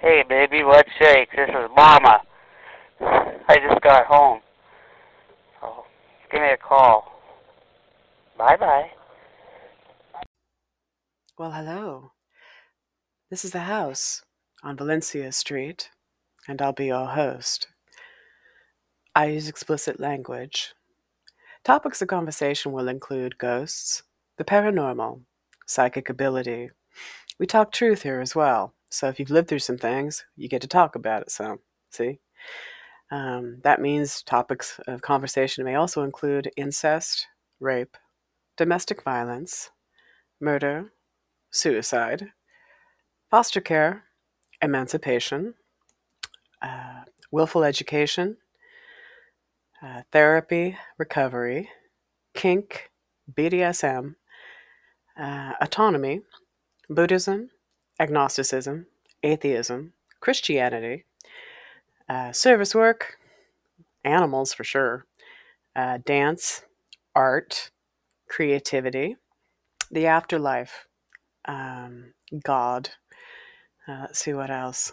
Hey, baby, what shakes? This is Mama. I just got home. So, give me a call. Bye bye. Well, hello. This is the house on Valencia Street, and I'll be your host. I use explicit language. Topics of conversation will include ghosts, the paranormal, psychic ability. We talk truth here as well. So if you've lived through some things, you get to talk about it So, See? Um, that means topics of conversation may also include incest, rape, domestic violence, murder, suicide, foster care, emancipation, uh, willful education, uh, therapy, recovery, kink, BDSM, uh, autonomy, Buddhism, agnosticism, atheism, Christianity, uh, service work, animals for sure, uh, dance, art, creativity, the afterlife, um, God. Uh, let's see what else.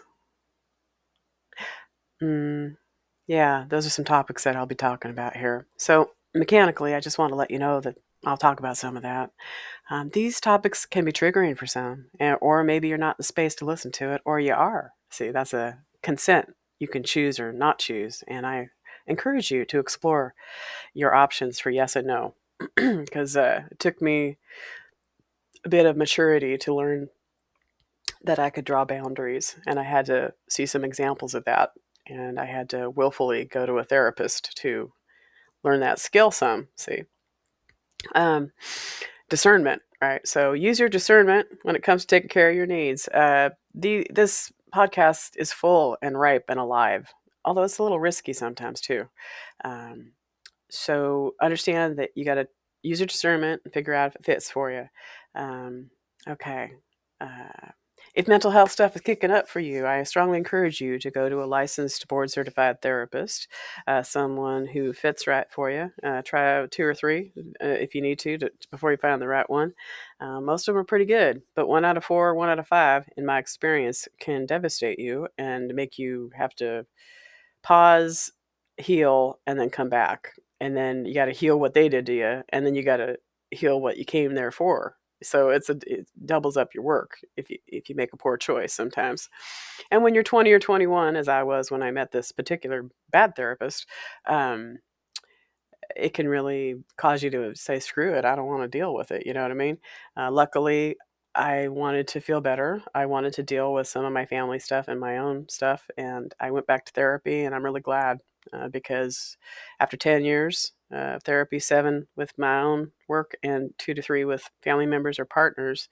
Mm, yeah, those are some topics that I'll be talking about here. So, mechanically, I just want to let you know that I'll talk about some of that. Um, these topics can be triggering for some, or maybe you're not in the space to listen to it, or you are. See, that's a consent. You can choose or not choose. And I encourage you to explore your options for yes and no, because uh, it took me a bit of maturity to learn that I could draw boundaries, and I had to see some examples of that. And I had to willfully go to a therapist to learn that skill some. See, um, discernment, right? So use your discernment when it comes to taking care of your needs. Uh, the this podcast is full and ripe and alive, although it's a little risky sometimes too. Um, so understand that you got to use your discernment and figure out if it fits for you. Um, okay. Uh, if mental health stuff is kicking up for you, I strongly encourage you to go to a licensed board certified therapist, uh, someone who fits right for you. Uh, try two or three uh, if you need to, to, before you find the right one. Uh, most of them are pretty good, but one out of four, one out of five, in my experience, can devastate you and make you have to pause, heal, and then come back. And then you got to heal what they did to you, and then you got to heal what you came there for so it's a it doubles up your work if you if you make a poor choice sometimes. And when you're 20 or 21 as i was when i met this particular bad therapist um, it can really cause you to say screw it i don't want to deal with it you know what i mean? Uh, luckily i wanted to feel better. I wanted to deal with some of my family stuff and my own stuff and i went back to therapy and i'm really glad uh, because after 10 years uh, therapy, seven with my own work, and two to three with family members or partners.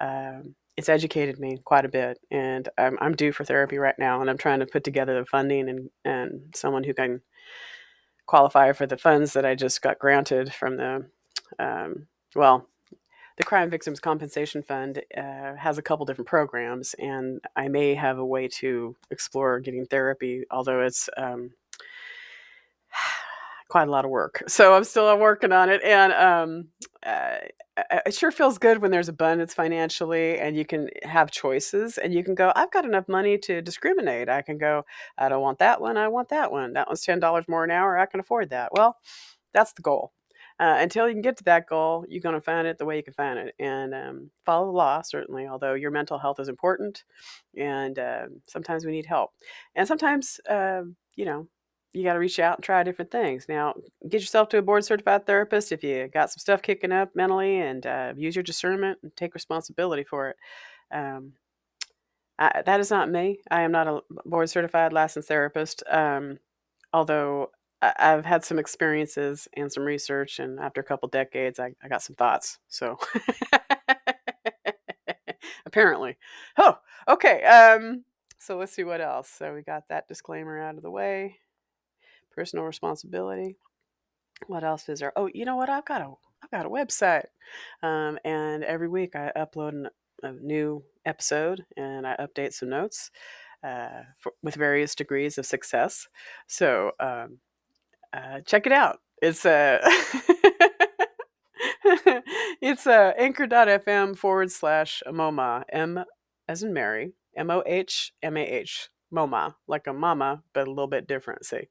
Um, it's educated me quite a bit, and I'm, I'm due for therapy right now, and I'm trying to put together the funding and, and someone who can qualify for the funds that I just got granted from the, um, well, the Crime Victims Compensation Fund uh, has a couple different programs, and I may have a way to explore getting therapy, although it's um, quite a lot of work. So I'm still working on it, and um, uh, it sure feels good when there's abundance financially, and you can have choices, and you can go. I've got enough money to discriminate. I can go. I don't want that one. I want that one. That one's ten dollars more an hour. I can afford that. Well, that's the goal. Uh, until you can get to that goal, you're going to find it the way you can find it, and um, follow the law certainly. Although your mental health is important, and uh, sometimes we need help, and sometimes uh, you know you got to reach out and try different things. Now, get yourself to a board certified therapist if you got some stuff kicking up mentally and uh, use your discernment and take responsibility for it. Um, I, that is not me. I am not a board certified licensed therapist. Um, although I, have had some experiences and some research, and after a couple decades, I, I got some thoughts. So, apparently, oh, okay. Um, so let's see what else. So we got that disclaimer out of the way personal responsibility. What else is there? Oh, you know what? I've got a I've got a website, um, and every week I upload an, a new episode and I update some notes uh, for, with various degrees of success. So um, uh, check it out. It's uh, a it's uh, anchor.fm forward slash MOMA M as in Mary M O H M A H. MoMA, like a mama, but a little bit different, see.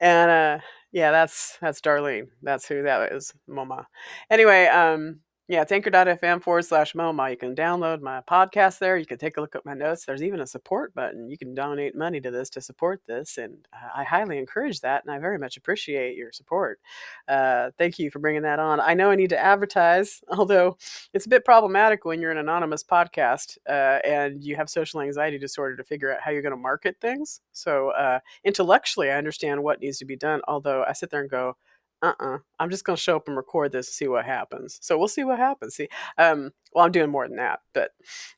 And uh yeah, that's that's Darlene. That's who that is, MoMA. Anyway, um yeah, it's anchor.fm forward slash MoMA. You can download my podcast there. You can take a look at my notes. There's even a support button. You can donate money to this to support this. And I highly encourage that. And I very much appreciate your support. Uh, thank you for bringing that on. I know I need to advertise, although it's a bit problematic when you're an anonymous podcast uh, and you have social anxiety disorder to figure out how you're going to market things. So uh, intellectually, I understand what needs to be done. Although I sit there and go, uh-uh i'm just going to show up and record this and see what happens. So we'll see what happens see um well i'm doing more than that but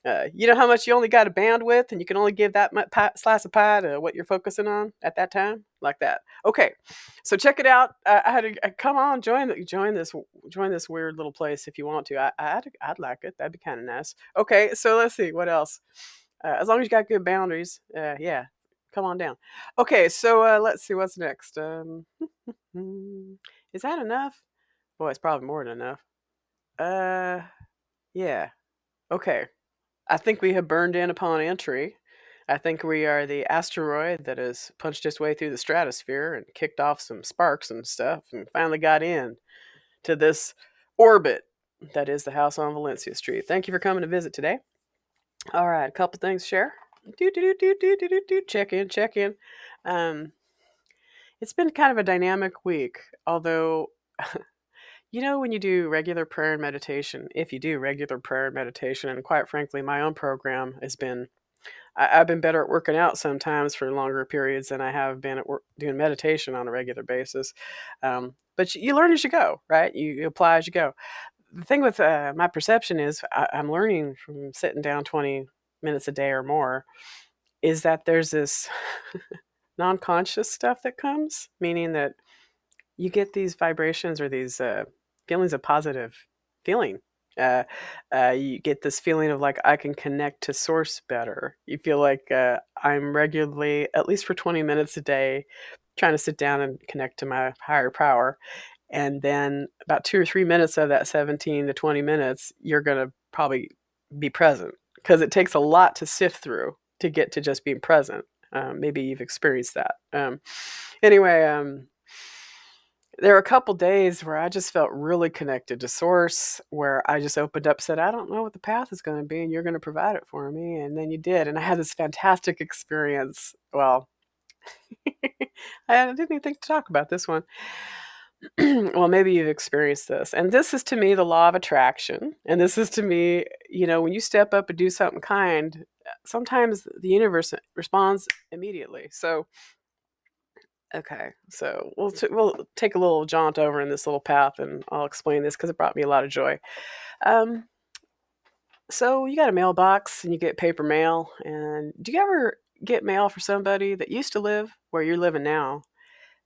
uh, you know how much you only got a bandwidth and you can only give that much pie, slice of pie to what you're focusing on at that time? Like that. Okay so check it out. Uh, i had to uh, come on join join this join this weird little place if you want to. I, I'd, I'd like it. That'd be kind of nice. Okay so let's see what else? Uh, as long as you got good boundaries uh, yeah come on down okay so uh, let's see what's next um is that enough? Well, it's probably more than enough. Uh, yeah. Okay. I think we have burned in upon entry. I think we are the asteroid that has punched its way through the stratosphere and kicked off some sparks and stuff and finally got in to this orbit that is the house on Valencia Street. Thank you for coming to visit today. All right, a couple things share. Do do do do do do do check in, check in. Um it's been kind of a dynamic week, although, you know, when you do regular prayer and meditation, if you do regular prayer and meditation, and quite frankly, my own program has been, I, have been better at working out sometimes for longer periods than I have been at work, doing meditation on a regular basis. Um, but you, you, learn as you go, right? You, you, apply as you go. The thing with uh, my perception is I, I'm learning from sitting down 20 minutes a day or more is that there's this non conscious stuff that comes, meaning that you get these vibrations or these uh, feelings of positive feeling. Uh, uh, you get this feeling of like I can connect to source better. You feel like uh, I'm regularly, at least for 20 minutes a day, trying to sit down and connect to my higher power. And then about two or three minutes of that 17 to 20 minutes, you're going to probably be present because it takes a lot to sift through to get to just being present. Um, maybe you've experienced that. Um, anyway, um, there were a couple days where I just felt really connected to Source, where I just opened up, said, I don't know what the path is going to be, and you're going to provide it for me. And then you did. And I had this fantastic experience. Well, I didn't even think to talk about this one. well, maybe you've experienced this. And this is to me the law of attraction. And this is to me, you know, when you step up and do something kind, sometimes the universe responds immediately. So, okay, so we'll t- we'll take a little jaunt over in this little path, and I'll explain this because it brought me a lot of joy. Um, so you got a mailbox and you get paper mail, and do you ever get mail for somebody that used to live where you're living now,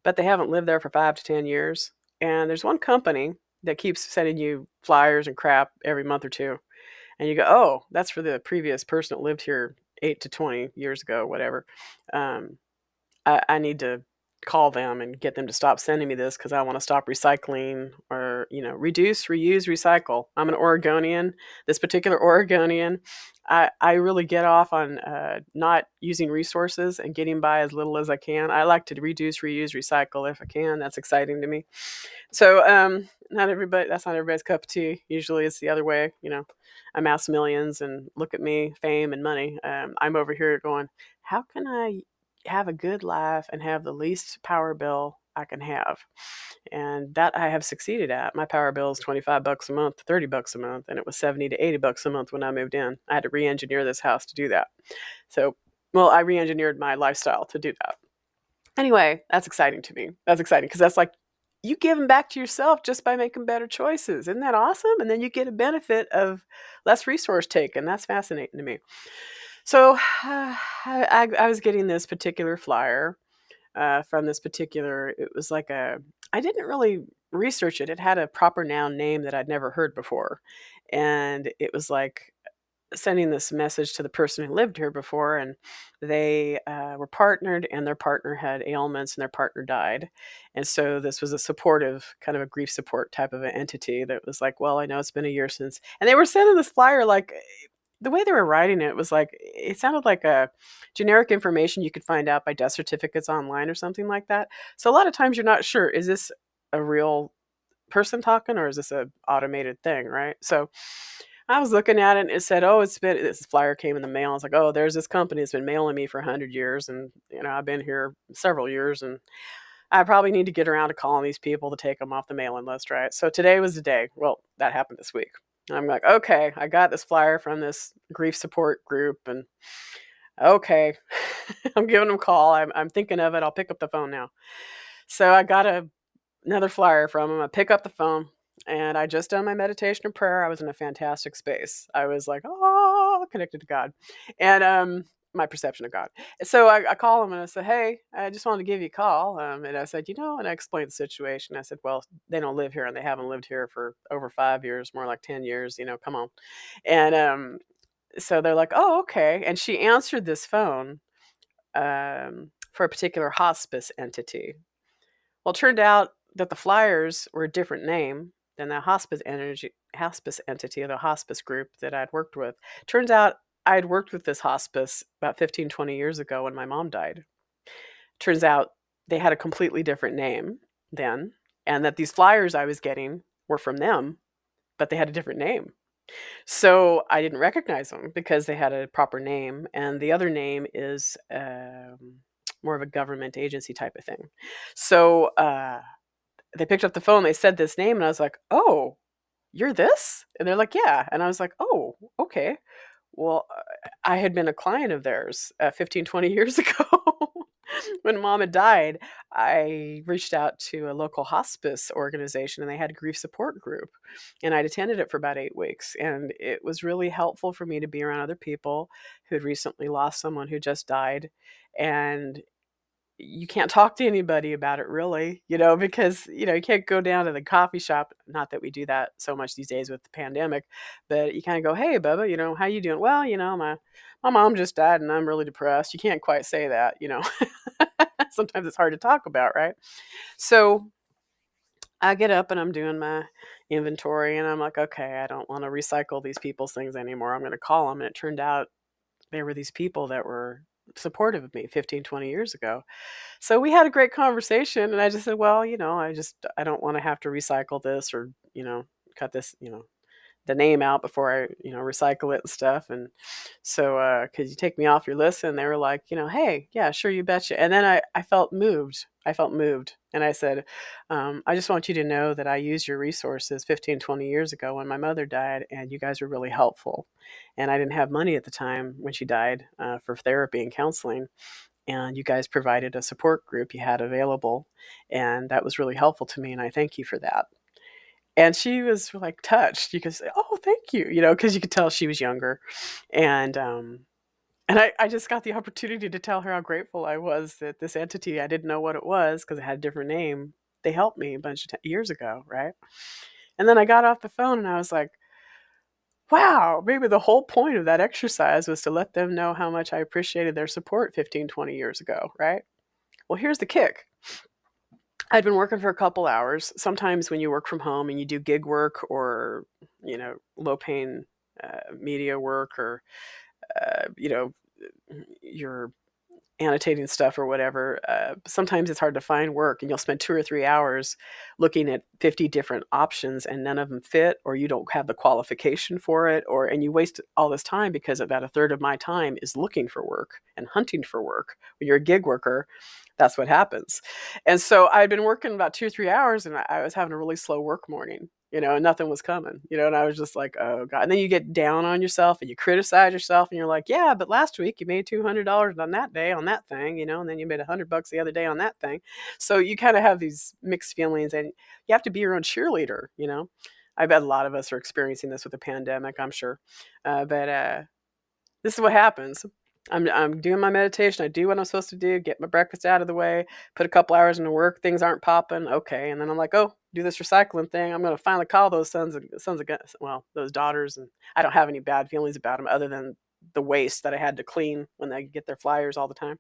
but they haven't lived there for five to ten years? And there's one company that keeps sending you flyers and crap every month or two and you go, oh, that's for the previous person that lived here eight to 20 years ago, whatever. Um, I, I need to call them and get them to stop sending me this because I want to stop recycling or, you know, reduce, reuse, recycle. I'm an Oregonian. This particular Oregonian, I, I really get off on uh, not using resources and getting by as little as I can. I like to reduce, reuse, recycle if I can. That's exciting to me. So, um, not everybody, that's not everybody's cup of tea. Usually it's the other way. You know, amass millions and look at me, fame and money. Um, I'm over here going, how can I have a good life and have the least power bill I can have. And that I have succeeded at. My power bill is 25 bucks a month, 30 bucks a month, and it was 70 to 80 bucks a month when I moved in. I had to re-engineer this house to do that. So, well, I re-engineered my lifestyle to do that. Anyway, that's exciting to me. That's exciting because that's like you giving back to yourself just by making better choices. Isn't that awesome? And then you get a benefit of less resource taken. That's fascinating to me. So uh, I, I, was getting this particular flyer uh, from this particular, it was like a, I didn't really research it. It had a proper noun name that I'd never heard before. And it was like sending this message to the person who lived here before, and they uh, were partnered, and their partner had ailments, and their partner died. And so this was a supportive, kind of a grief support type of an entity that was like, well, I know it's been a year since. And they were sending this flyer like, the way they were writing it was like it sounded like a generic information you could find out by death certificates online or something like that. So a lot of times you're not sure is this a real person talking or is this a automated thing, right? So I was looking at it and it said, "Oh, it's been this flyer came in the mail." I was like, "Oh, there's this company that's been mailing me for hundred years, and you know I've been here several years, and I probably need to get around to calling these people to take them off the mailing list, right?" So today was the day. Well, that happened this week. I'm like, "Okay, I got this flyer from this grief support group, and okay, I'm giving them a call. I'm, I'm thinking of it. I'll pick up the phone now." So I got a another flyer from them. I pick up the phone and I just done my meditation and prayer. I was in a fantastic space. I was like, oh, connected to God, and um, my perception of God. So I, I call him and I said, hey, I just wanted to give you a call. Um, and I said, you know, and I explained the situation. I said, well, they don't live here and they haven't lived here for over five years, more like ten years. You know, come on. And um, so they're like, oh, okay. And she answered this phone um, for a particular hospice entity. Well, it turned out that the flyers were a different name than the hospice energy hospice entity or the hospice group that I'd worked with. Turns out I'd worked with this hospice about 15, 20 years ago when my mom died. Turns out they had a completely different name then, and that these flyers I was getting were from them, but they had a different name. So I didn't recognize them because they had a proper name, and the other name is um, more of a government agency type of thing. So uh, they picked up the phone, they said this name, and I was like, oh, you're this? And they're like, yeah. And I was like, oh, okay. Well, I had been a client of theirs uh, 15, 20 years ago. when mom had died, I reached out to a local hospice organization and they had a grief support group. And I'd attended it for about eight weeks. And it was really helpful for me to be around other people who had recently lost someone who just died. And you can't talk to anybody about it really, you know, because you know you can't go down to the coffee shop. Not that we do that so much these days with the pandemic, but you kind of go, "Hey, Bubba, you know, how you doing?" Well, you know, my my mom just died, and I'm really depressed. You can't quite say that, you know. Sometimes it's hard to talk about, right? So I get up and I'm doing my inventory, and I'm like, okay, I don't want to recycle these people's things anymore. I'm going to call them, and it turned out there were these people that were supportive of me 15 20 years ago. So we had a great conversation and i just said well you know i just i don't want to have to recycle this or you know cut this you know the name out before i you know recycle it and stuff and so uh could you take me off your list and they were like you know hey yeah sure you betcha and then i i felt moved i felt moved and i said um, i just want you to know that i used your resources 15 20 years ago when my mother died and you guys were really helpful and i didn't have money at the time when she died uh, for therapy and counseling and you guys provided a support group you had available and that was really helpful to me and i thank you for that and she was like touched you could say oh thank you you know because you could tell she was younger and um and I, I just got the opportunity to tell her how grateful I was that this entity, I didn't know what it was because it had a different name. They helped me a bunch of t- years ago, right? And then I got off the phone and I was like, wow, maybe the whole point of that exercise was to let them know how much I appreciated their support 15, 20 years ago, right? Well, here's the kick. I'd been working for a couple hours. Sometimes when you work from home and you do gig work or, you know, low paying uh, media work or, uh, you know, you're annotating stuff or whatever, uh, sometimes it's hard to find work and you'll spend two or three hours looking at 50 different options and none of them fit or you don't have the qualification for it or and you waste all this time because about a third of my time is looking for work and hunting for work when you're a gig worker that's what happens and so i'd been working about two or three hours and i was having a really slow work morning you know, and nothing was coming, you know, and I was just like, oh God. And then you get down on yourself and you criticize yourself and you're like, yeah, but last week you made $200 on that day on that thing, you know, and then you made a hundred bucks the other day on that thing. So you kind of have these mixed feelings and you have to be your own cheerleader, you know. I bet a lot of us are experiencing this with the pandemic, I'm sure. Uh, but uh, this is what happens. I'm, I'm doing my meditation. I do what I'm supposed to do, get my breakfast out of the way, put a couple hours into work. Things aren't popping. Okay. And then I'm like, oh, do this recycling thing. I'm going to finally call those sons and sons of, well, those daughters. And I don't have any bad feelings about them other than the waste that I had to clean when they get their flyers all the time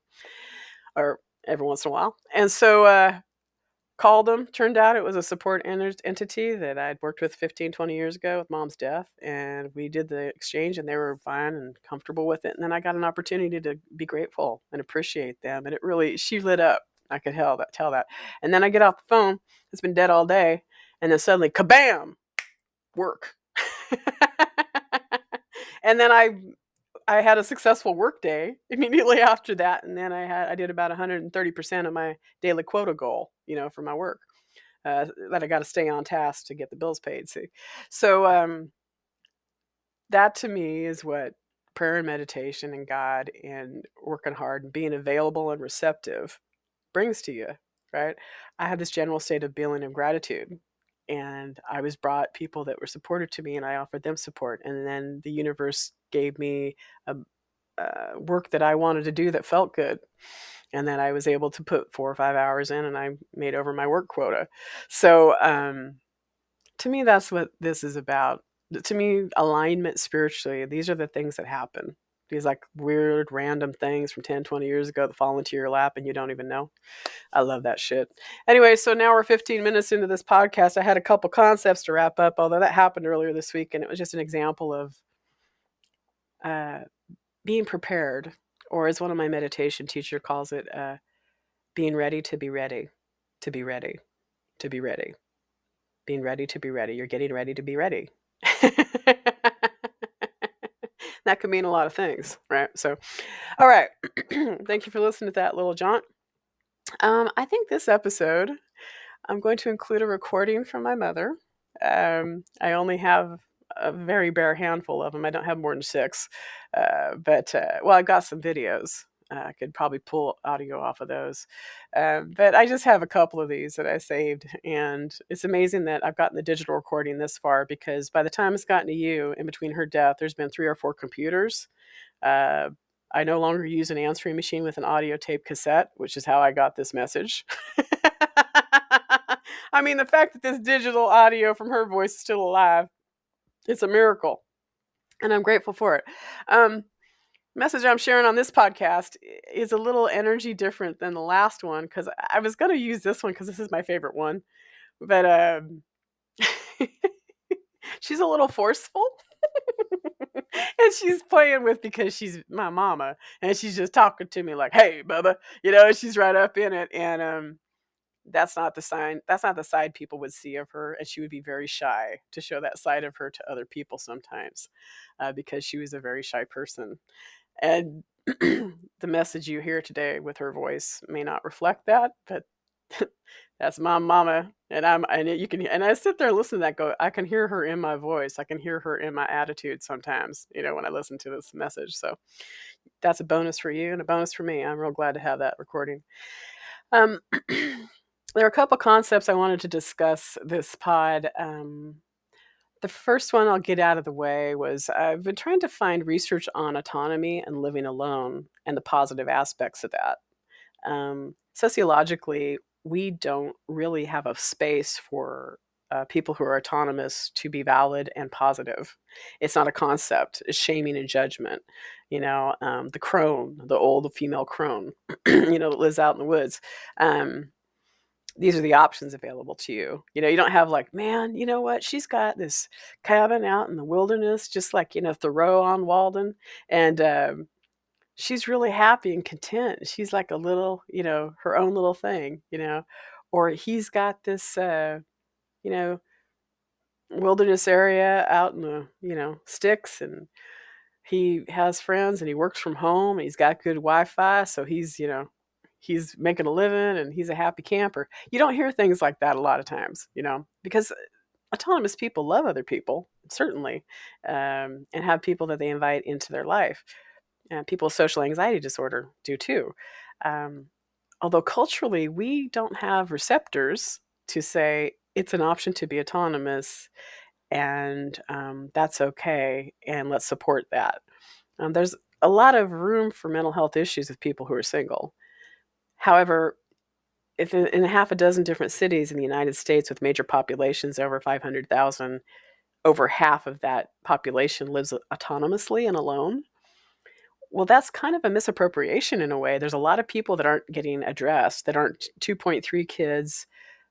or every once in a while. And so, uh, called them. Turned out it was a support entity that I'd worked with 15, 20 years ago with mom's death. And we did the exchange and they were fine and comfortable with it. And then I got an opportunity to be grateful and appreciate them. And it really, she lit up. I could tell that, tell that. And then I get off the phone. It's been dead all day. And then suddenly, kabam, work. and then I I had a successful work day immediately after that, and then I had I did about 130 percent of my daily quota goal, you know, for my work. Uh, that I got to stay on task to get the bills paid. See, so um, that to me is what prayer and meditation and God and working hard and being available and receptive brings to you. Right? I had this general state of feeling of gratitude and I was brought people that were supportive to me, and I offered them support. And then the universe gave me a, uh, work that I wanted to do that felt good, and then I was able to put four or five hours in, and I made over my work quota. So, um, to me, that's what this is about. To me, alignment spiritually, these are the things that happen. These like weird, random things from 10, 20 years ago that fall into your lap and you don't even know. I love that shit. Anyway, so now we're 15 minutes into this podcast. I had a couple concepts to wrap up, although that happened earlier this week, and it was just an example of uh, being prepared, or as one of my meditation teacher calls it, uh, being ready to be ready, to be ready, to be ready, being ready to be ready. You're getting ready to be ready. that could mean a lot of things, right? So, all right. Thank you for listening to that little jaunt. Um, I think this episode, I'm going to include a recording from my mother. Um, I only have a very bare handful of them. I don't have more than six, uh, but uh, well, I've got some videos. I could probably pull audio off of those, um, but I just have a couple of these that I saved, and it's amazing that I've gotten the digital recording this far because by the time it's gotten to you, in between her death, there's been three or four computers. Uh, I no longer use an answering machine with an audio tape cassette, which is how I got this message. I mean, the fact that this digital audio from her voice is still alive, it's a miracle. And I'm grateful for it. Um, message I'm sharing on this podcast is a little energy different than the last one because I was going to use this one because this is my favorite one. But um, she's a little forceful. and she's playing with because she's my mama and she's just talking to me like hey bubba you know she's right up in it and um that's not the sign that's not the side people would see of her and she would be very shy to show that side of her to other people sometimes uh, because she was a very shy person and the message you hear today with her voice may not reflect that but that's my mama and i'm and you can and i sit there and listen to that go i can hear her in my voice i can hear her in my attitude sometimes you know when i listen to this message so that's a bonus for you and a bonus for me i'm real glad to have that recording. Um there are a couple concepts i wanted to discuss this pod um, the first one I'll get out of the way was I've been trying to find research on autonomy and living alone and the positive aspects of that. Um, sociologically, we don't really have a space for uh, people who are autonomous to be valid and positive. It's not a concept. It's shaming and judgment. You know, um, the crone, the old female crone, you know, that lives out in the woods. Um, these are the options available to you. You know, you don't have like, man, you know what? She's got this cabin out in the wilderness, just like you know Thoreau on Walden, and um, she's really happy and content. She's like a little, you know, her own little thing, you know. Or he's got this, uh, you know, wilderness area out in the, you know, sticks and he has friends and he works from home and he's got good Wi-Fi, so he's, you know, he's making a living and he's a happy camper. You don't hear things like that a lot of times, you know, because autonomous people love other people, certainly, um, and have people that they invite into their life and people with social anxiety disorder do too. Um, although culturally, we don't have receptors to say it's an option to be autonomous and um, that's okay and let's support that. Um, there's a lot of room for mental health issues with people who are single. However, if in, in half a dozen different cities in the United States with major populations over 500,000, over half of that population lives autonomously and alone, well, that's kind of a misappropriation in a way. There's a lot of people that aren't getting addressed, that aren't 2.3 kids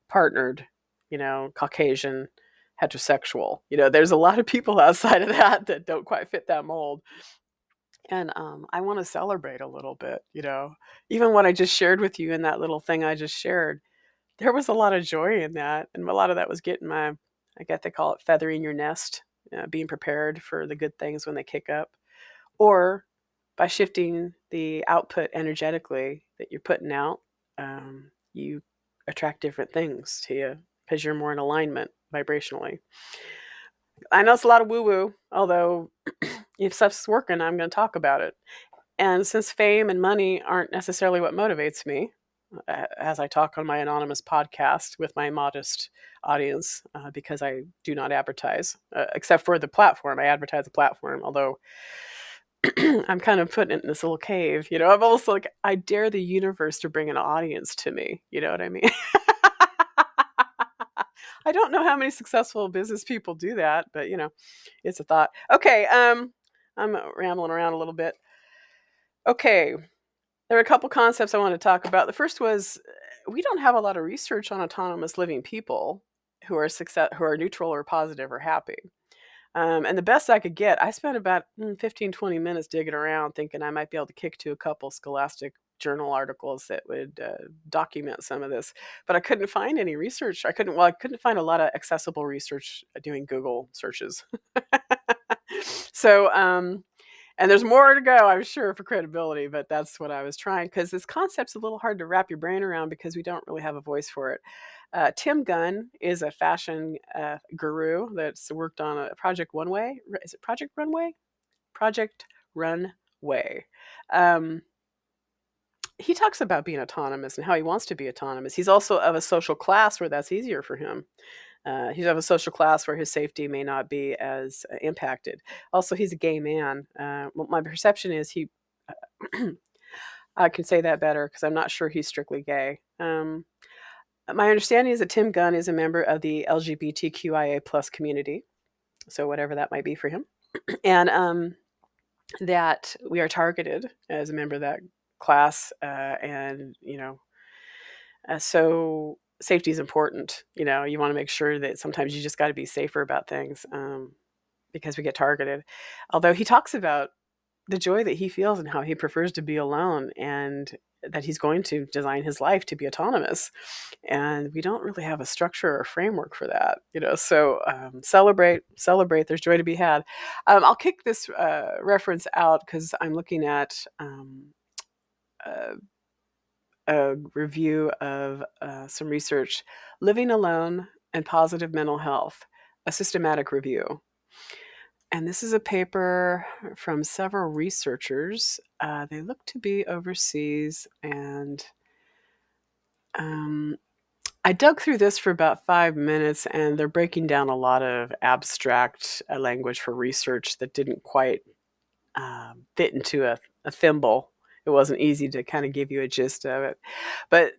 partnered, you know, Caucasian, heterosexual. You know, there's a lot of people outside of that that don't quite fit that mold. And um, I want to celebrate a little bit, you know. Even what I just shared with you in that little thing I just shared, there was a lot of joy in that. And a lot of that was getting my, I guess they call it feathering your nest, uh, being prepared for the good things when they kick up. Or by shifting the output energetically that you're putting out, um, you attract different things to you because you're more in alignment vibrationally. I know it's a lot of woo woo, although if stuff's working, I'm going to talk about it. And since fame and money aren't necessarily what motivates me, as I talk on my anonymous podcast with my modest audience, uh, because I do not advertise, uh, except for the platform. I advertise the platform, although I'm kind of put in this little cave. You know, I'm almost like, I dare the universe to bring an audience to me. You know what I mean? I don't know how many successful business people do that, but you know, it's a thought. Okay, um, I'm rambling around a little bit. Okay, there are a couple concepts I want to talk about. The first was we don't have a lot of research on autonomous living people who are success, who are neutral or positive or happy. Um, and the best I could get, I spent about mm, 15, 20 minutes digging around thinking I might be able to kick to a couple scholastic journal articles that would uh, document some of this but i couldn't find any research i couldn't well i couldn't find a lot of accessible research doing google searches so um and there's more to go i'm sure for credibility but that's what i was trying because this concept's a little hard to wrap your brain around because we don't really have a voice for it uh, tim gunn is a fashion uh, guru that's worked on a project one way is it project runway project runway um, he talks about being autonomous and how he wants to be autonomous. He's also of a social class where that's easier for him. Uh, he's of a social class where his safety may not be as uh, impacted. Also, he's a gay man. Uh, well, my perception is he. I can say that better because I'm not sure he's strictly gay. Um, my understanding is that Tim Gunn is a member of the LGBTQIA plus community, so whatever that might be for him, and um, that we are targeted as a member of that class uh, and you know uh, so safety is important you know you want to make sure that sometimes you just got to be safer about things um, because we get targeted. Although he talks about the joy that he feels and how he prefers to be alone and that he's going to design his life to be autonomous. And we don't really have a structure or framework for that you know so um, celebrate celebrate there's joy to be had. Um, i'll kick this uh, reference out because i'm looking at um, uh, a review of uh, some research Living Alone and Positive Mental Health, a systematic review. And this is a paper from several researchers. Uh, they look to be overseas, and um, I dug through this for about five minutes, and they're breaking down a lot of abstract uh, language for research that didn't quite uh, fit into a, a thimble it wasn't easy to kind of give you a gist of it. But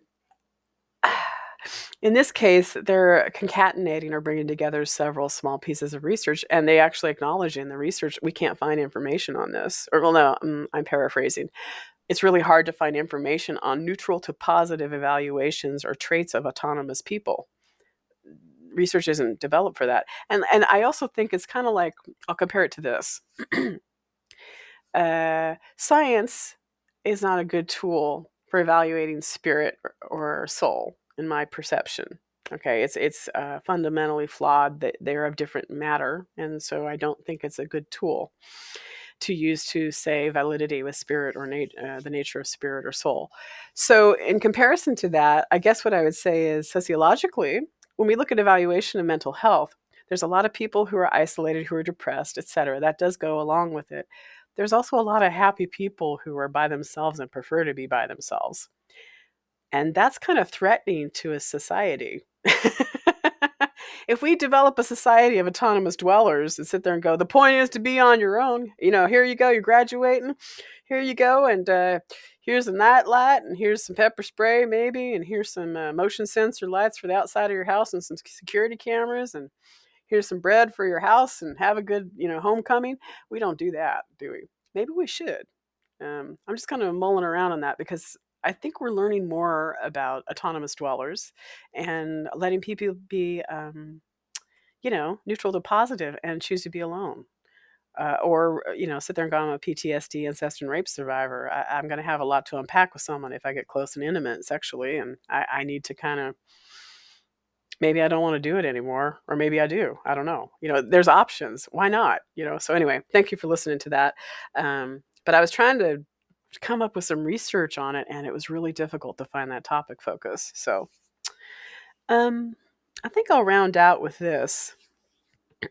in this case, they're concatenating or bringing together several small pieces of research, and they actually acknowledge in the research we can't find information on this. Or, well, no, I'm, I'm paraphrasing. It's really hard to find information on neutral to positive evaluations or traits of autonomous people. Research isn't developed for that. And, and I also think it's kind of like I'll compare it to this. uh, science is not a good tool for evaluating spirit or, soul, in my perception. Okay, it's it's uh, fundamentally flawed. That they're of different matter, and so I don't think it's a good tool to use to say validity with spirit or nat- uh, the nature of spirit or soul. So, in comparison to that, I guess what I would say is sociologically, when we look at evaluation of mental health, there's a lot of people who are isolated, who are depressed, etc. That does go along with it there's also a lot of happy people who are by themselves and prefer to be by themselves. And that's kind of threatening to a society. if we develop a society of autonomous dwellers and sit there and go, the point is to be on your own, you know, here you go, you're graduating, here you go, and uh, here's a night light, and here's some pepper spray, maybe, and here's some uh, motion sensor lights for the outside of your house, and some security cameras, and here's some bread for your house and have a good, you know, homecoming. We don't do that, do we? Maybe we should. Um, I'm just kind of mulling around on that because I think we're learning more about autonomous dwellers and letting people be, um, you know, neutral to positive and choose to be alone. Uh, or uh, you know, sit there and go, I'm a PTSD, incest, and rape survivor. I, am going to have a lot to unpack with someone if I get close and intimate sexually, and I, I need to kind of maybe I don't want to do it anymore, or maybe I do. I don't know. You know, there's options. Why not? You know. So anyway, thank you for listening to that. Um, but I was trying to come up with some research on it, and it was really difficult to find that topic focus. So, um, I think I'll round out with this.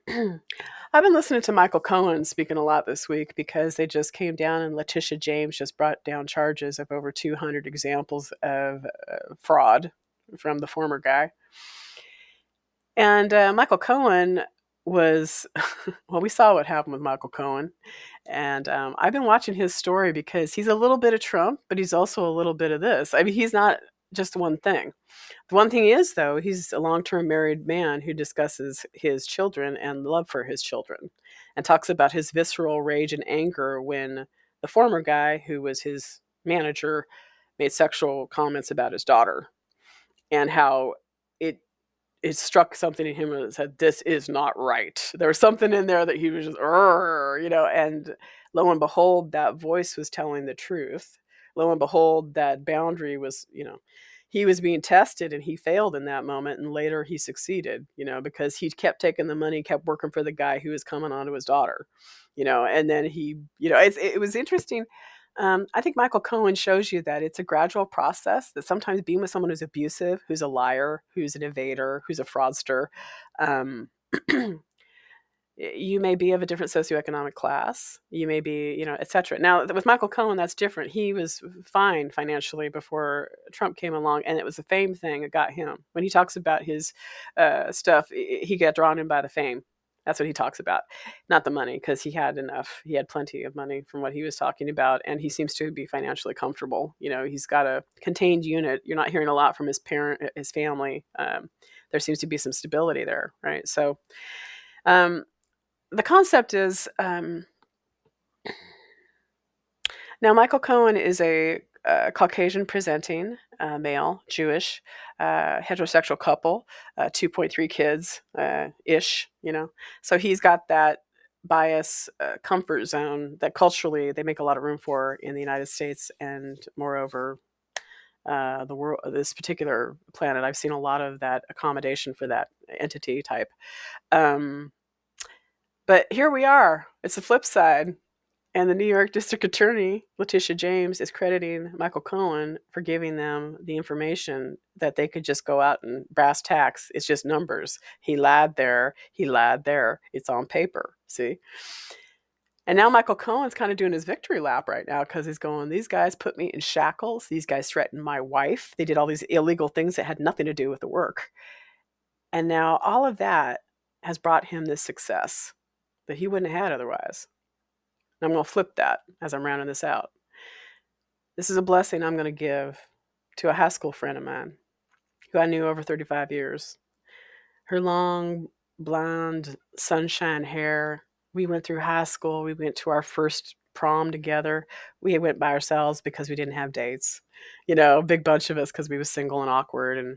I've been listening to Michael Cohen speaking a lot this week because they just came down and Letitia James just brought down charges of over 200 examples of uh, fraud from the former guy. And uh, Michael Cohen was, well, we saw what happened with Michael Cohen. And um, I've been watching his story because he's a little bit of Trump, but he's also a little bit of this. I mean, he's not just one thing. The one thing is, though, he's a long term married man who discusses his children and love for his children and talks about his visceral rage and anger when the former guy, who was his manager, made sexual comments about his daughter and how it it struck something in him that said, "This is not right." There was something in there that he was just, you know, and lo and behold, that voice was telling the truth lo and behold, that boundary was, you know, he was being tested and he failed in that moment and later he succeeded you know because he kept taking the money kept working for the guy who was coming on to his daughter you know and then he you know it was interesting um, i think michael cohen shows you that it's a gradual process that sometimes being with someone who's abusive who's a liar who's an evader who's a fraudster um, you may be of a different socioeconomic class you may be you know etc now with michael cohen that's different. He was fine financially before trump came along and it was the fame thing that got him. When he talks about his uh, stuff he got drawn in by the fame that's what he talks about not the money because he had enough he had plenty of money from what he was talking about and he seems to be financially comfortable you know he's got a contained unit you're not hearing a lot from his parent his family um, there seems to be some stability there right? So um, the concept is um, now Michael Cohen is a, Caucasian presenting uh, male, Jewish, uh, heterosexual couple, uh, 2.3 kids uh, ish, you know. So he's got that bias uh, comfort zone that culturally they make a lot of room for in the United States and moreover uh, the world this particular planet i've seen a lot of that accommodation for that entity type um, but here we are. It's the flip side. And the New York District Attorney, Letitia James, is crediting Michael Cohen for giving them the information that they could just go out and brass tacks. It's just numbers. He lied there. He lied there. It's on paper. See? And now Michael Cohen's kind of doing his victory lap right now because he's going, These guys put me in shackles. These guys threatened my wife. They did all these illegal things that had nothing to do with the work. And now all of that has brought him this success that he wouldn't have had otherwise. And I'm going to flip that as I'm rounding this out. This is a blessing I'm going to give to a high school friend of mine who I knew over 35 years. Her long, blonde, sunshine hair. We went through high school. We went to our first prom together. We went by ourselves because we didn't have dates. You know, a big bunch of us because we was single and awkward. And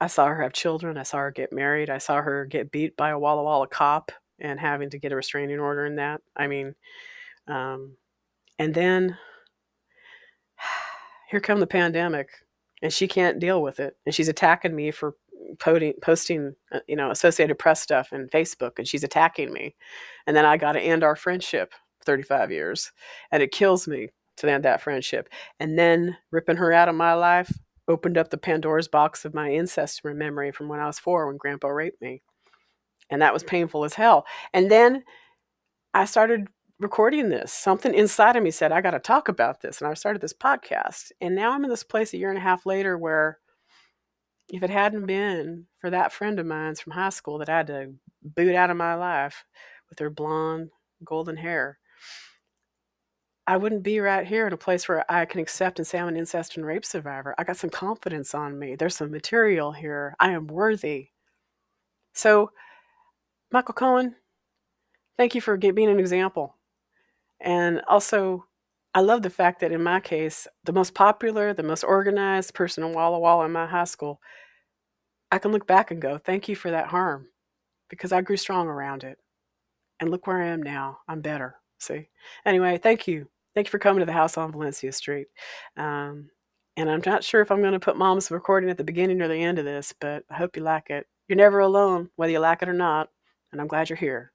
I saw her have children. I saw her get married. I saw her get beat by a Walla Walla cop and having to get a restraining order in that. I mean, um, and then here come the pandemic, and she can't deal with it, and she's attacking me for posting, posting uh, you know, Associated Press stuff and Facebook, and she's attacking me, and then I got to end our friendship, 35 years, and it kills me to end that friendship, and then ripping her out of my life opened up the Pandora's box of my incest memory from when I was four when Grandpa raped me and that was painful as hell. And then I started recording this. Something inside of me said, I got to talk about this. And I started this podcast. And now I'm in this place a year and a half later where if it hadn't been for that friend of mine's from high school that I had to boot out of my life with her blonde, golden hair, I wouldn't be right here in a place where I can accept and say I'm an incest and rape survivor. I got some confidence on me. There's some material here. I am worthy. So, Michael Cohen, thank you for being an example. And also, I love the fact that in my case, the most popular, the most organized person in Walla Walla in my high school, I can look back and go, thank you for that harm because I grew strong around it. And look where I am now. I'm better. See? Anyway, thank you. Thank you for coming to the house on Valencia Street. Um, and I'm not sure if I'm going to put mom's recording at the beginning or the end of this, but I hope you like it. You're never alone, whether you like it or not. And I'm glad you're here.